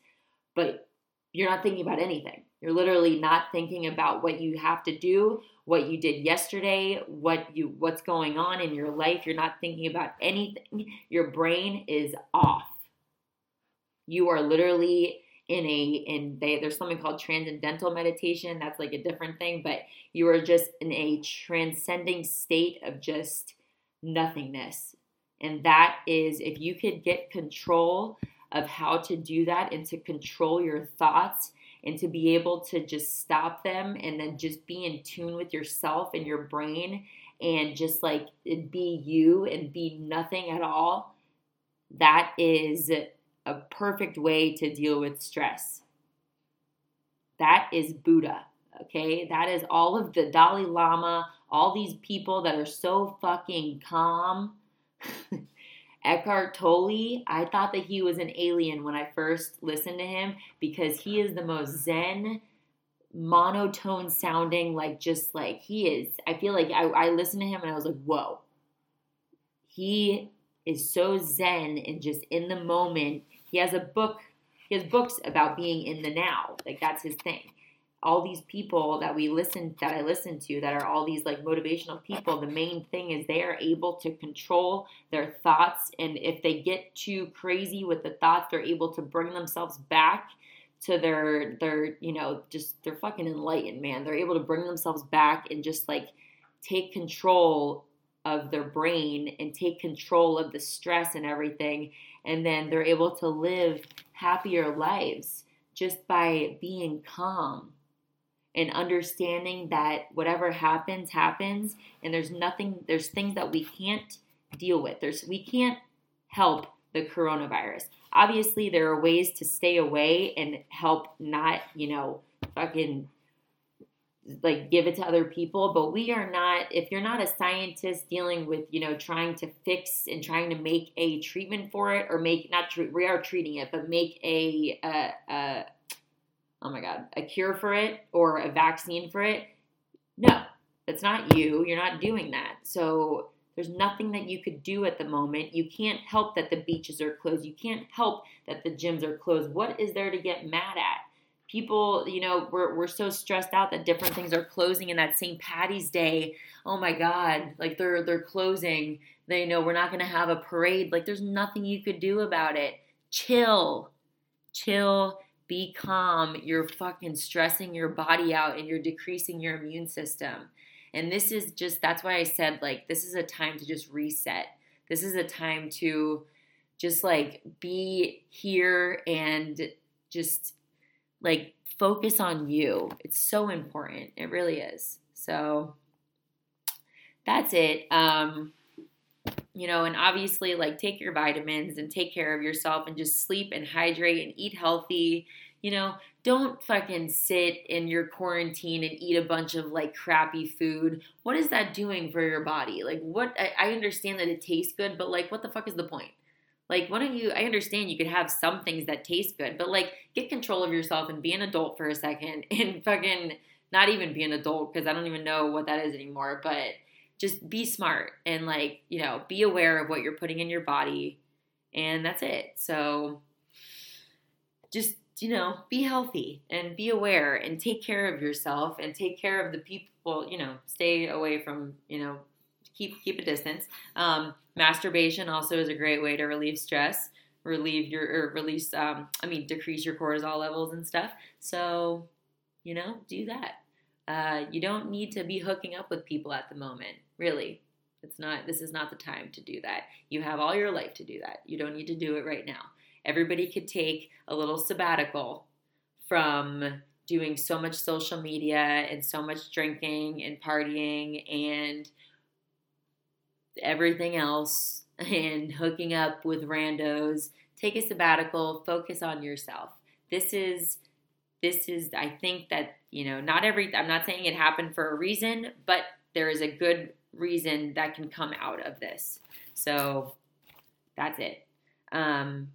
but you're not thinking about anything you're literally not thinking about what you have to do what you did yesterday, what you what's going on in your life. You're not thinking about anything. Your brain is off. You are literally in a in they, there's something called transcendental meditation. That's like a different thing, but you are just in a transcending state of just nothingness. And that is if you could get control of how to do that and to control your thoughts and to be able to just stop them and then just be in tune with yourself and your brain and just like be you and be nothing at all, that is a perfect way to deal with stress. That is Buddha, okay? That is all of the Dalai Lama, all these people that are so fucking calm. Eckhart Tolle, I thought that he was an alien when I first listened to him because he is the most zen, monotone sounding, like just like he is. I feel like I, I listened to him and I was like, whoa. He is so zen and just in the moment. He has a book, he has books about being in the now. Like that's his thing all these people that we listen that I listen to that are all these like motivational people, the main thing is they are able to control their thoughts and if they get too crazy with the thoughts, they're able to bring themselves back to their their, you know, just they're fucking enlightened, man. They're able to bring themselves back and just like take control of their brain and take control of the stress and everything and then they're able to live happier lives just by being calm and understanding that whatever happens happens and there's nothing there's things that we can't deal with. There's we can't help the coronavirus. Obviously there are ways to stay away and help not you know fucking like give it to other people but we are not if you're not a scientist dealing with you know trying to fix and trying to make a treatment for it or make not treat we are treating it but make a, a, oh my God, a cure for it or a vaccine for it. No, that's not you. You're not doing that. So there's nothing that you could do at the moment. You can't help that the beaches are closed. You can't help that the gyms are closed. What is there to get mad at? People, you know, we're, we're so stressed out that different things are closing in that St. Patty's Day. Oh my God, like they're they're closing. They know we're not gonna have a parade. Like there's nothing you could do about it. Chill. Chill be calm. You're fucking stressing your body out and you're decreasing your immune system. And this is just, that's why I said, like, this is a time to just reset. This is a time to just like be here and just like focus on you. It's so important. It really is. So that's it. Um, you know, and obviously, like, take your vitamins and take care of yourself and just sleep and hydrate and eat healthy. You know, don't fucking sit in your quarantine and eat a bunch of like crappy food. What is that doing for your body? Like, what I, I understand that it tastes good, but like, what the fuck is the point? Like, why don't you? I understand you could have some things that taste good, but like, get control of yourself and be an adult for a second and fucking not even be an adult because I don't even know what that is anymore, but just be smart and like, you know, be aware of what you're putting in your body and that's it. So just, you know, be healthy and be aware and take care of yourself and take care of the people, you know, stay away from, you know, keep keep a distance. Um, masturbation also is a great way to relieve stress, relieve your or release um, I mean decrease your cortisol levels and stuff. So, you know, do that. Uh, you don't need to be hooking up with people at the moment. Really, it's not. This is not the time to do that. You have all your life to do that. You don't need to do it right now. Everybody could take a little sabbatical from doing so much social media and so much drinking and partying and everything else and hooking up with randos. Take a sabbatical, focus on yourself. This is this is I think that, you know, not every I'm not saying it happened for a reason, but there is a good reason that can come out of this. So that's it. Um,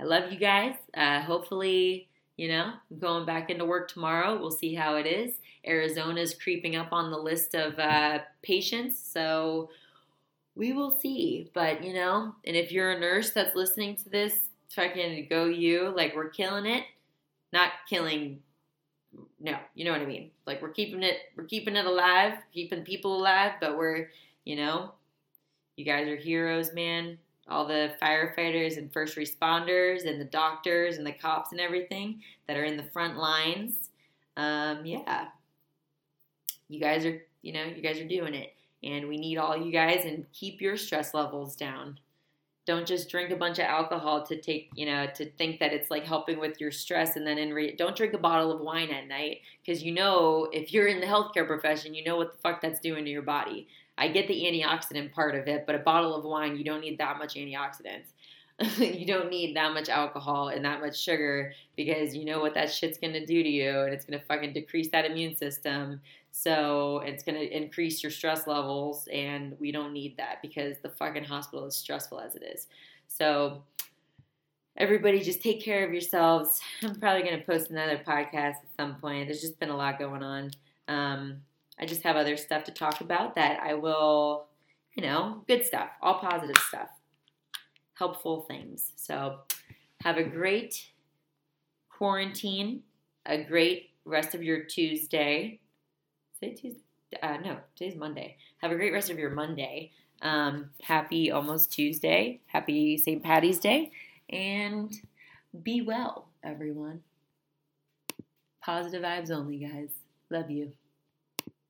I love you guys. Uh, hopefully, you know, I'm going back into work tomorrow. We'll see how it is. Arizona's creeping up on the list of uh, patients, so we will see. But you know, and if you're a nurse that's listening to this, fucking go you! Like we're killing it. Not killing no, you know what I mean. Like we're keeping it, we're keeping it alive, keeping people alive, but we're, you know, you guys are heroes, man. All the firefighters and first responders and the doctors and the cops and everything that are in the front lines. Um, yeah, you guys are, you know, you guys are doing it, and we need all you guys and keep your stress levels down. Don't just drink a bunch of alcohol to take you know to think that it's like helping with your stress and then in re- don't drink a bottle of wine at night because you know if you're in the healthcare profession you know what the fuck that's doing to your body i get the antioxidant part of it but a bottle of wine you don't need that much antioxidants you don't need that much alcohol and that much sugar because you know what that shit's gonna do to you and it's gonna fucking decrease that immune system so it's going to increase your stress levels, and we don't need that because the fucking hospital is stressful as it is. So everybody just take care of yourselves. I'm probably going to post another podcast at some point. There's just been a lot going on. Um, I just have other stuff to talk about that I will, you know, good stuff, all positive stuff, helpful things. So have a great quarantine, a great rest of your Tuesday. Today Tuesday? Uh, no, today's Monday. Have a great rest of your Monday. Um, happy almost Tuesday. Happy St. Patty's Day. And be well, everyone. Positive vibes only, guys. Love you.